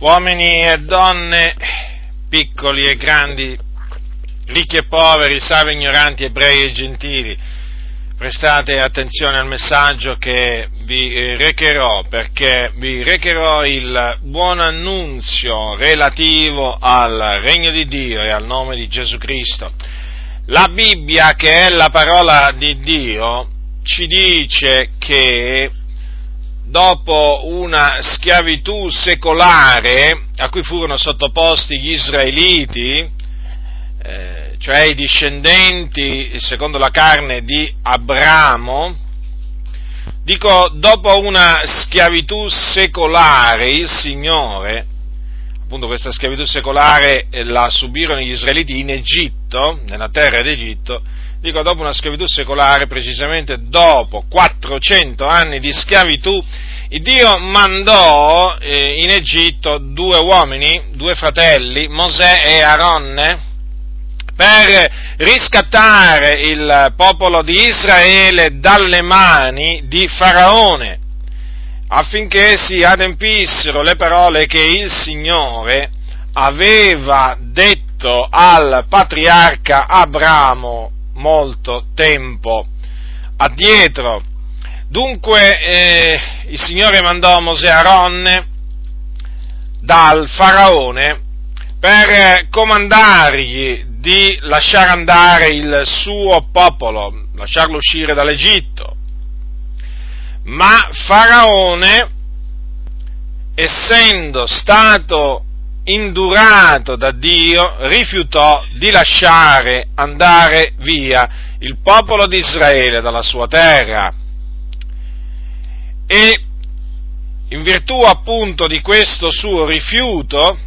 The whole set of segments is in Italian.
uomini e donne, piccoli e grandi, ricchi e poveri, savi e ignoranti, ebrei e gentili, prestate attenzione al messaggio che vi recherò, perché vi recherò il buon annunzio relativo al regno di Dio e al nome di Gesù Cristo. La Bibbia, che è la parola di Dio, ci dice che dopo una schiavitù secolare a cui furono sottoposti gli israeliti, eh, cioè i discendenti, secondo la carne, di Abramo, dico, dopo una schiavitù secolare, il Signore, appunto questa schiavitù secolare eh, la subirono gli israeliti in Egitto, nella terra d'Egitto, dico dopo una schiavitù secolare, precisamente dopo 400 anni di schiavitù, Dio mandò eh, in Egitto due uomini, due fratelli, Mosè e Aronne, per riscattare il popolo di Israele dalle mani di Faraone, affinché si adempissero le parole che il Signore aveva detto al patriarca Abramo molto tempo addietro. Dunque eh, il Signore mandò Mosè Aronne dal faraone per comandargli di lasciare andare il suo popolo, lasciarlo uscire dall'Egitto. Ma Faraone, essendo stato indurato da Dio, rifiutò di lasciare andare via il popolo di Israele dalla sua terra. E in virtù appunto di questo suo rifiuto,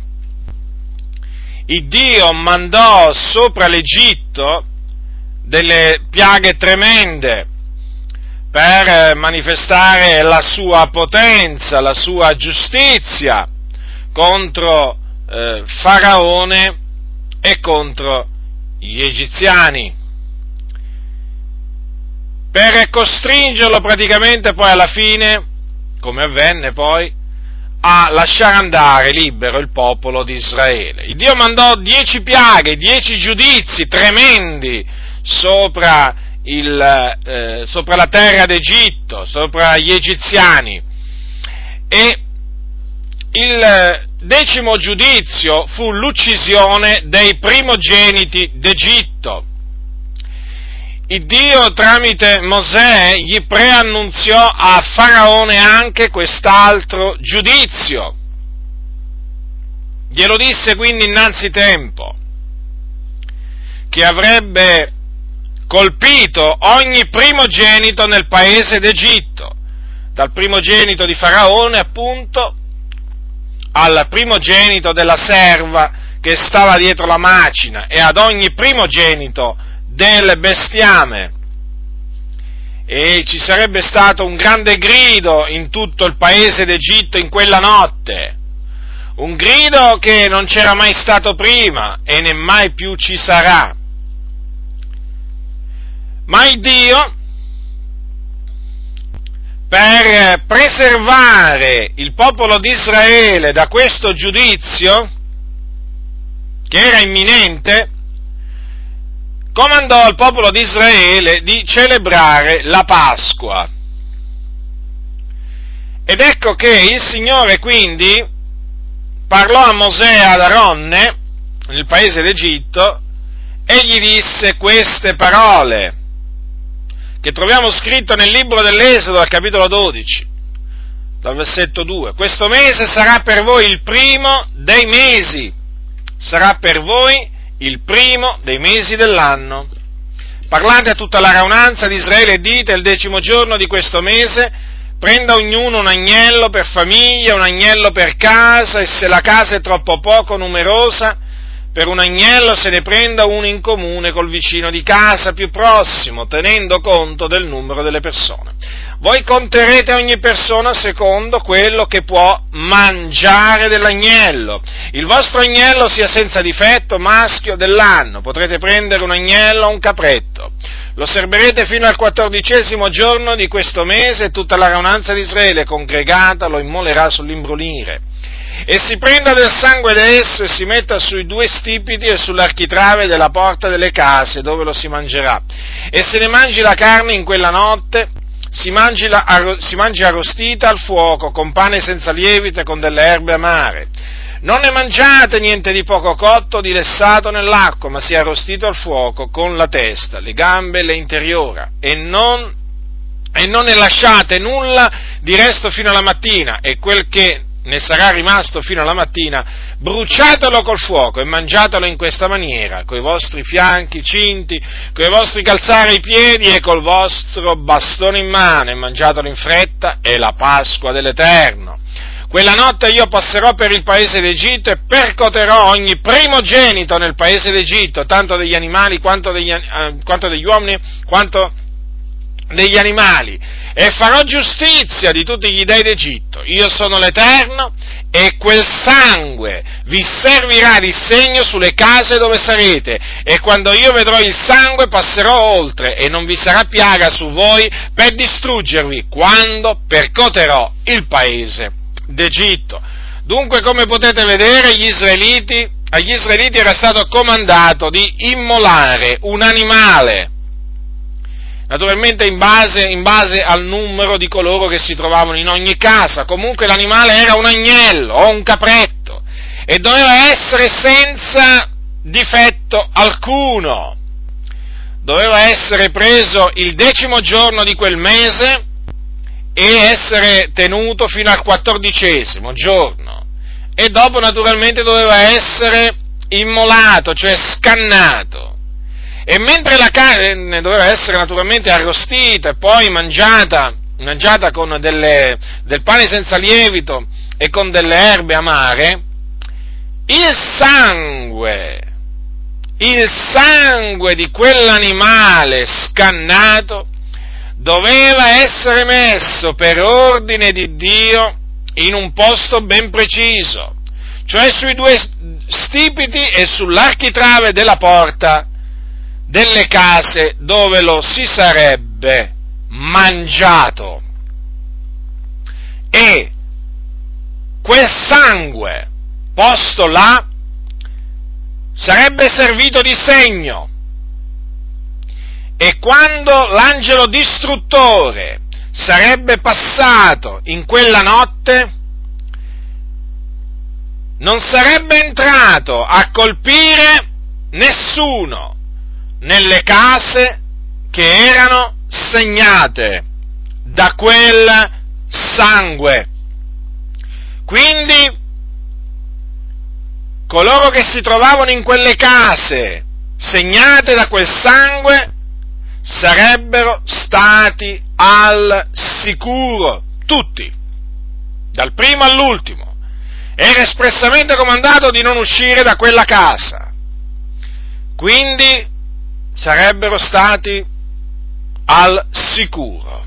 il Dio mandò sopra l'Egitto delle piaghe tremende per manifestare la sua potenza, la sua giustizia contro eh, Faraone e contro gli egiziani, per costringerlo praticamente poi alla fine, come avvenne poi, a lasciare andare libero il popolo di Israele. Il Dio mandò dieci piaghe, dieci giudizi tremendi sopra, il, eh, sopra la terra d'Egitto, sopra gli egiziani. E il decimo giudizio fu l'uccisione dei primogeniti d'Egitto. Il Dio tramite Mosè gli preannunziò a Faraone anche quest'altro giudizio. Glielo disse quindi innanzi tempo, che avrebbe colpito ogni primogenito nel paese d'Egitto, dal primogenito di Faraone appunto al primogenito della serva che stava dietro la macina e ad ogni primogenito del bestiame. E ci sarebbe stato un grande grido in tutto il paese d'Egitto in quella notte, un grido che non c'era mai stato prima e ne mai più ci sarà. Ma il Dio per preservare il popolo di Israele da questo giudizio, che era imminente, comandò al popolo di Israele di celebrare la Pasqua. Ed ecco che il Signore quindi parlò a Mosè ad Aronne, nel paese d'Egitto, e gli disse queste parole che troviamo scritto nel libro dell'Esodo al capitolo 12, dal versetto 2. Questo mese sarà per voi il primo dei mesi, sarà per voi il primo dei mesi dell'anno. Parlate a tutta la raunanza di Israele e dite il decimo giorno di questo mese prenda ognuno un agnello per famiglia, un agnello per casa e se la casa è troppo poco numerosa, per un agnello se ne prenda uno in comune col vicino di casa più prossimo, tenendo conto del numero delle persone. Voi conterete ogni persona secondo quello che può mangiare dell'agnello. Il vostro agnello sia senza difetto, maschio dell'anno. Potrete prendere un agnello o un capretto. Lo serberete fino al quattordicesimo giorno di questo mese e tutta la raunanza di Israele congregata lo immolerà sull'imbrunire e si prenda del sangue d'esso e si metta sui due stipiti e sull'architrave della porta delle case dove lo si mangerà, e se ne mangi la carne in quella notte, si mangi, la, si mangi arrostita al fuoco, con pane senza lievito e con delle erbe amare. Non ne mangiate niente di poco cotto, di lessato nell'acqua, ma sia arrostito al fuoco con la testa, le gambe e le interiora, e non, e non ne lasciate nulla di resto fino alla mattina, e quel che ne sarà rimasto fino alla mattina, bruciatelo col fuoco e mangiatelo in questa maniera, coi vostri fianchi cinti, coi vostri calzari ai piedi e col vostro bastone in mano, e mangiatelo in fretta, è la Pasqua dell'Eterno. Quella notte io passerò per il paese d'Egitto e percoterò ogni primogenito nel paese d'Egitto, tanto degli animali quanto degli, eh, quanto degli uomini, quanto degli animali e farò giustizia di tutti gli dei d'Egitto. Io sono l'Eterno e quel sangue vi servirà di segno sulle case dove sarete e quando io vedrò il sangue passerò oltre e non vi sarà piaga su voi per distruggervi quando percoterò il paese d'Egitto. Dunque, come potete vedere, israeliti, agli israeliti era stato comandato di immolare un animale naturalmente in base, in base, al numero di coloro che si trovavano in ogni casa. Comunque l'animale era un agnello o un capretto e doveva essere senza difetto alcuno. Doveva essere preso il decimo giorno di quel mese e essere tenuto fino al quattordicesimo giorno. E dopo naturalmente doveva essere immolato, cioè scannato e mentre la carne doveva essere naturalmente arrostita e poi mangiata, mangiata con delle, del pane senza lievito e con delle erbe amare, il sangue, il sangue di quell'animale scannato doveva essere messo per ordine di Dio in un posto ben preciso, cioè sui due stipiti e sull'architrave della porta delle case dove lo si sarebbe mangiato. E quel sangue posto là sarebbe servito di segno. E quando l'angelo distruttore sarebbe passato in quella notte, non sarebbe entrato a colpire nessuno, nelle case che erano segnate da quel sangue. Quindi coloro che si trovavano in quelle case segnate da quel sangue sarebbero stati al sicuro, tutti, dal primo all'ultimo. Era espressamente comandato di non uscire da quella casa. Quindi sarebbero stati al sicuro.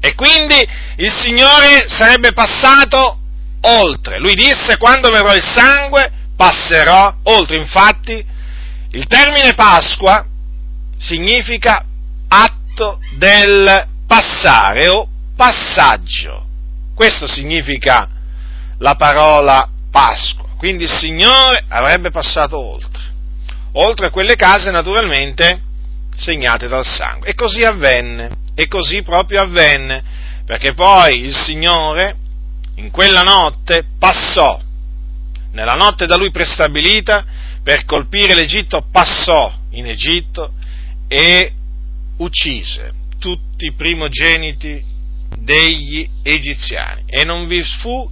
E quindi il Signore sarebbe passato oltre. Lui disse quando verrò il sangue passerò oltre. Infatti il termine Pasqua significa atto del passare o passaggio. Questo significa la parola Pasqua. Quindi il Signore avrebbe passato oltre oltre a quelle case naturalmente segnate dal sangue. E così avvenne, e così proprio avvenne, perché poi il Signore in quella notte passò, nella notte da lui prestabilita, per colpire l'Egitto, passò in Egitto e uccise tutti i primogeniti degli egiziani e non vi fu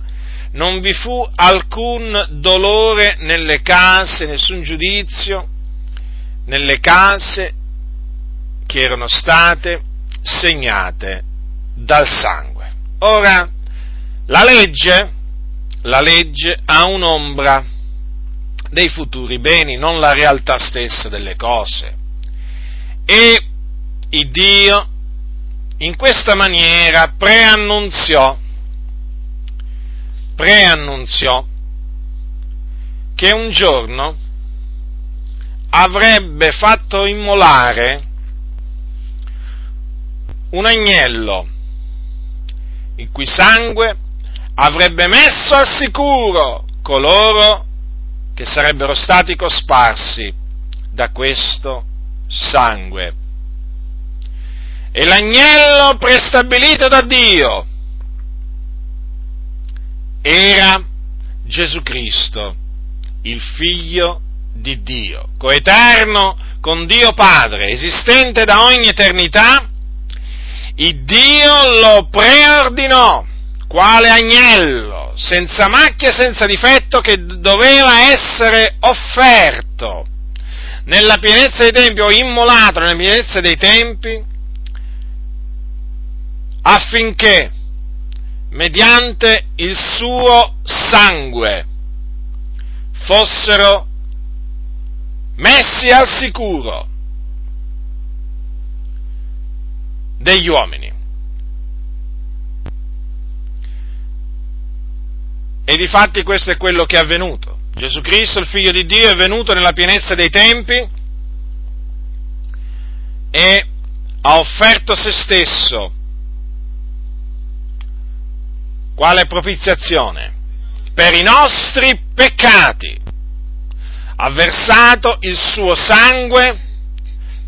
non vi fu alcun dolore nelle case, nessun giudizio nelle case che erano state segnate dal sangue. Ora, la legge, la legge ha un'ombra dei futuri beni, non la realtà stessa delle cose. E Dio in questa maniera preannunziò preannunziò che un giorno avrebbe fatto immolare un agnello il cui sangue avrebbe messo al sicuro coloro che sarebbero stati cosparsi da questo sangue. E l'agnello prestabilito da Dio era Gesù Cristo, il figlio di Dio, coeterno con Dio Padre, esistente da ogni eternità, il Dio lo preordinò quale agnello, senza macchia, senza difetto, che doveva essere offerto nella pienezza dei tempi o immolato nella pienezza dei tempi affinché mediante il suo sangue fossero messi al sicuro degli uomini. E difatti questo è quello che è avvenuto. Gesù Cristo, il figlio di Dio, è venuto nella pienezza dei tempi e ha offerto se stesso quale propiziazione? Per i nostri peccati. Ha versato il suo sangue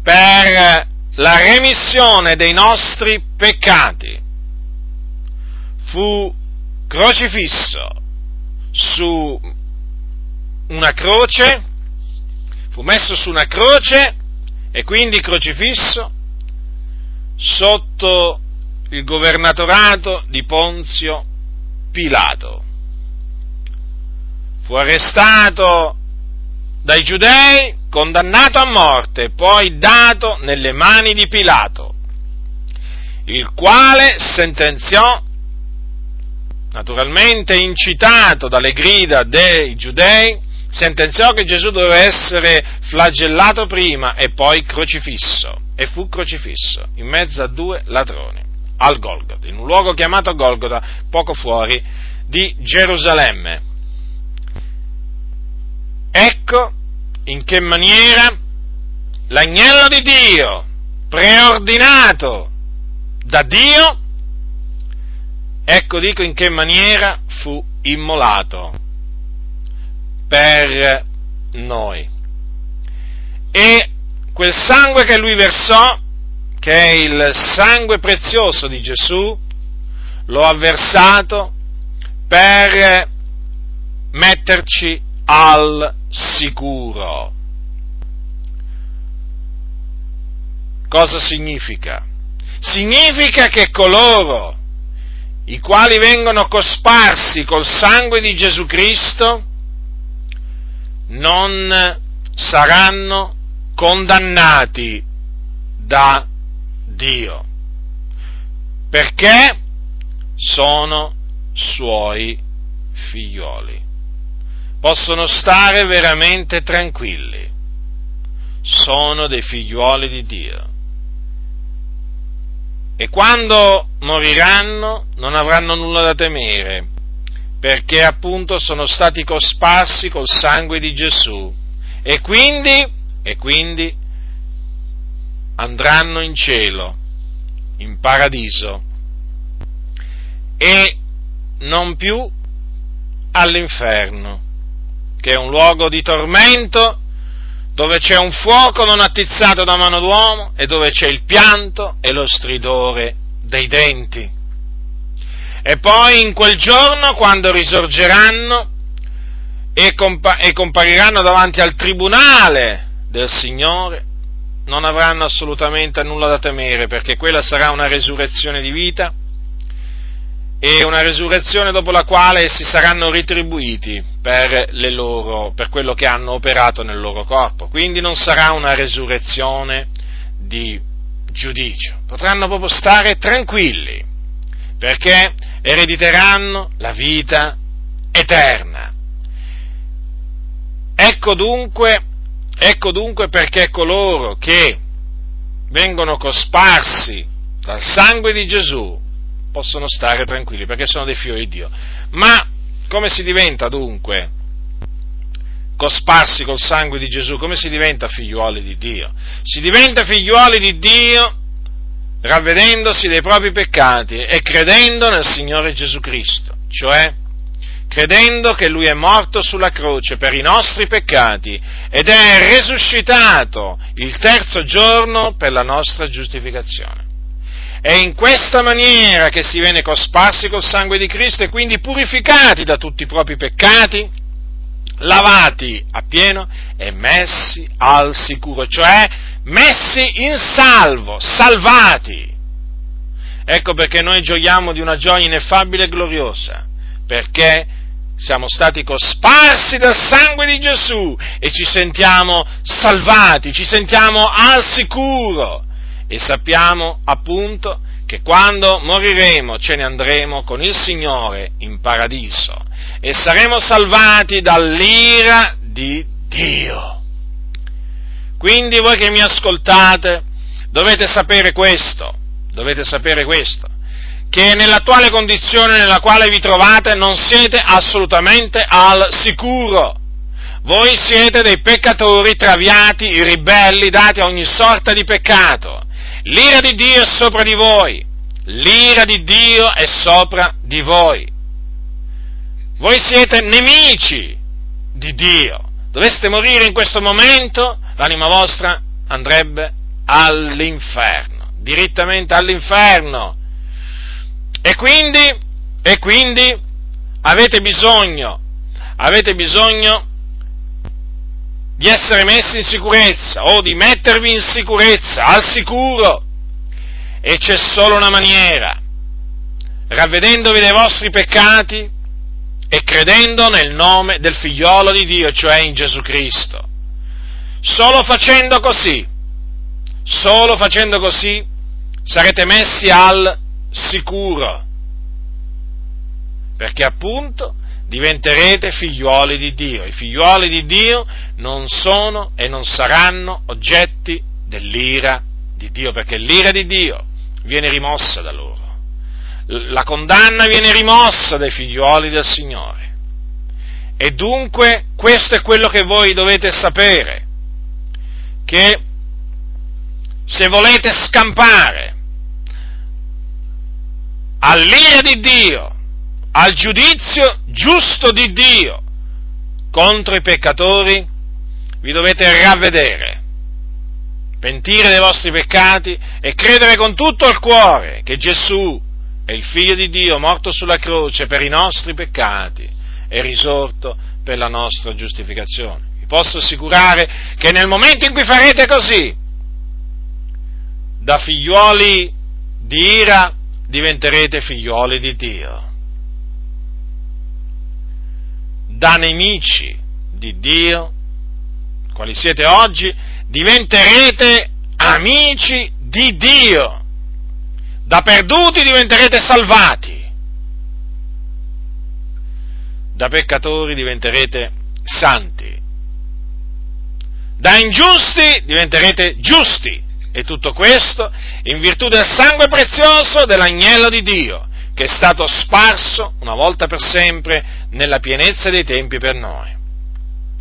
per la remissione dei nostri peccati. Fu crocifisso su una croce, fu messo su una croce e quindi crocifisso sotto il governatorato di Ponzio Pilato. Fu arrestato dai giudei, condannato a morte poi dato nelle mani di Pilato, il quale sentenziò naturalmente incitato dalle grida dei giudei, sentenziò che Gesù doveva essere flagellato prima e poi crocifisso. E fu crocifisso in mezzo a due ladroni, al Golgota, in un luogo chiamato Golgota, poco fuori di Gerusalemme. Ecco in che maniera l'agnello di Dio, preordinato da Dio, Ecco dico in che maniera fu immolato per noi. E quel sangue che lui versò, che il sangue prezioso di Gesù, lo ha versato per metterci al sicuro. Cosa significa? Significa che coloro i quali vengono cosparsi col sangue di Gesù Cristo, non saranno condannati da Dio, perché sono suoi figlioli. Possono stare veramente tranquilli, sono dei figlioli di Dio. E quando moriranno non avranno nulla da temere, perché appunto sono stati cosparsi col sangue di Gesù. E quindi, e quindi andranno in cielo, in paradiso e non più all'inferno, che è un luogo di tormento dove c'è un fuoco non attizzato da mano d'uomo e dove c'è il pianto e lo stridore dei denti. E poi in quel giorno, quando risorgeranno e, compa- e compariranno davanti al tribunale del Signore, non avranno assolutamente nulla da temere, perché quella sarà una resurrezione di vita e una resurrezione dopo la quale essi saranno ritribuiti per, loro, per, quello che hanno operato nel loro corpo. Quindi non sarà una resurrezione di giudizio, potranno proprio stare tranquilli perché erediteranno la vita eterna. Ecco dunque, ecco dunque perché coloro che vengono cosparsi dal sangue di Gesù possono stare tranquilli perché sono dei figli di Dio. Ma come si diventa dunque cosparsi col sangue di Gesù? Come si diventa figliuoli di Dio? Si diventa figliuoli di Dio ravvedendosi dei propri peccati e credendo nel Signore Gesù Cristo. cioè credendo che Lui è morto sulla croce per i nostri peccati ed è risuscitato il terzo giorno per la nostra giustificazione. È in questa maniera che si viene cosparsi col sangue di Cristo e quindi purificati da tutti i propri peccati, lavati appieno e messi al sicuro, cioè messi in salvo, salvati. Ecco perché noi gioiamo di una gioia ineffabile e gloriosa, perché siamo stati cosparsi dal sangue di Gesù e ci sentiamo salvati, ci sentiamo al sicuro e sappiamo appunto che quando moriremo ce ne andremo con il Signore in paradiso e saremo salvati dall'ira di Dio. Quindi voi che mi ascoltate dovete sapere questo, dovete sapere questo, che nell'attuale condizione nella quale vi trovate non siete assolutamente al sicuro. Voi siete dei peccatori traviati, ribelli, dati a ogni sorta di peccato L'ira di Dio è sopra di voi. L'ira di Dio è sopra di voi. Voi siete nemici di Dio. Doveste morire in questo momento, l'anima vostra andrebbe all'inferno, direttamente all'inferno. E quindi, e quindi avete bisogno, avete bisogno di essere messi in sicurezza o di mettervi in sicurezza, al sicuro. E c'è solo una maniera, ravvedendovi dei vostri peccati e credendo nel nome del figliolo di Dio, cioè in Gesù Cristo. Solo facendo così, solo facendo così sarete messi al sicuro. Perché appunto diventerete figliuoli di Dio. I figliuoli di Dio non sono e non saranno oggetti dell'ira di Dio, perché l'ira di Dio viene rimossa da loro. La condanna viene rimossa dai figliuoli del Signore. E dunque questo è quello che voi dovete sapere, che se volete scampare all'ira di Dio, al giudizio giusto di Dio contro i peccatori, vi dovete ravvedere, pentire dei vostri peccati e credere con tutto il cuore che Gesù è il Figlio di Dio morto sulla croce per i nostri peccati e risorto per la nostra giustificazione. Vi posso assicurare che nel momento in cui farete così, da figliuoli di ira diventerete figliuoli di Dio da nemici di Dio, quali siete oggi, diventerete amici di Dio. Da perduti diventerete salvati. Da peccatori diventerete santi. Da ingiusti diventerete giusti. E tutto questo in virtù del sangue prezioso dell'agnello di Dio che è stato sparso una volta per sempre nella pienezza dei tempi per noi.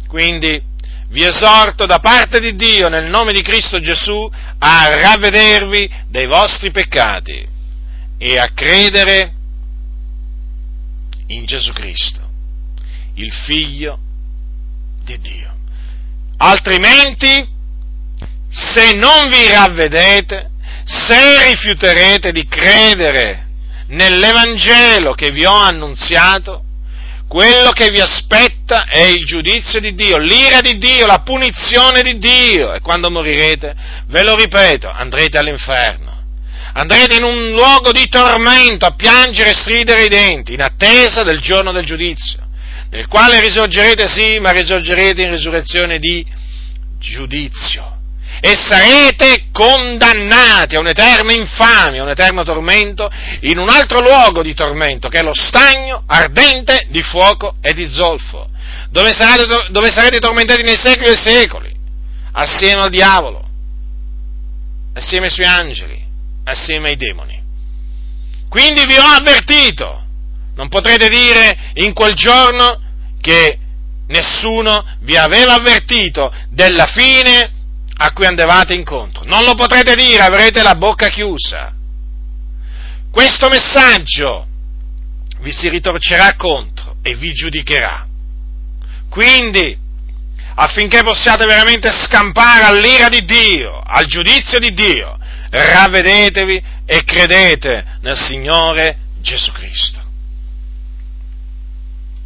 Quindi vi esorto da parte di Dio nel nome di Cristo Gesù a ravvedervi dei vostri peccati e a credere in Gesù Cristo, il Figlio di Dio. Altrimenti, se non vi ravvedete, se rifiuterete di credere nell'Evangelo che vi ho annunziato, quello che vi aspetta è il giudizio di Dio, l'ira di Dio, la punizione di Dio e quando morirete, ve lo ripeto, andrete all'inferno. Andrete in un luogo di tormento a piangere e stridere i denti in attesa del giorno del giudizio, nel quale risorgerete sì, ma risorgerete in risurrezione di giudizio e sarete condannati a un'eterna infamia, a un eterno tormento, in un altro luogo di tormento, che è lo stagno ardente di fuoco e di zolfo, dove sarete, dove sarete tormentati nei secoli e secoli, assieme al diavolo, assieme ai suoi angeli, assieme ai demoni. Quindi vi ho avvertito, non potrete dire in quel giorno che nessuno vi aveva avvertito della fine a cui andavate incontro. Non lo potrete dire, avrete la bocca chiusa. Questo messaggio vi si ritorcerà contro e vi giudicherà. Quindi, affinché possiate veramente scampare all'ira di Dio, al giudizio di Dio, ravvedetevi e credete nel Signore Gesù Cristo.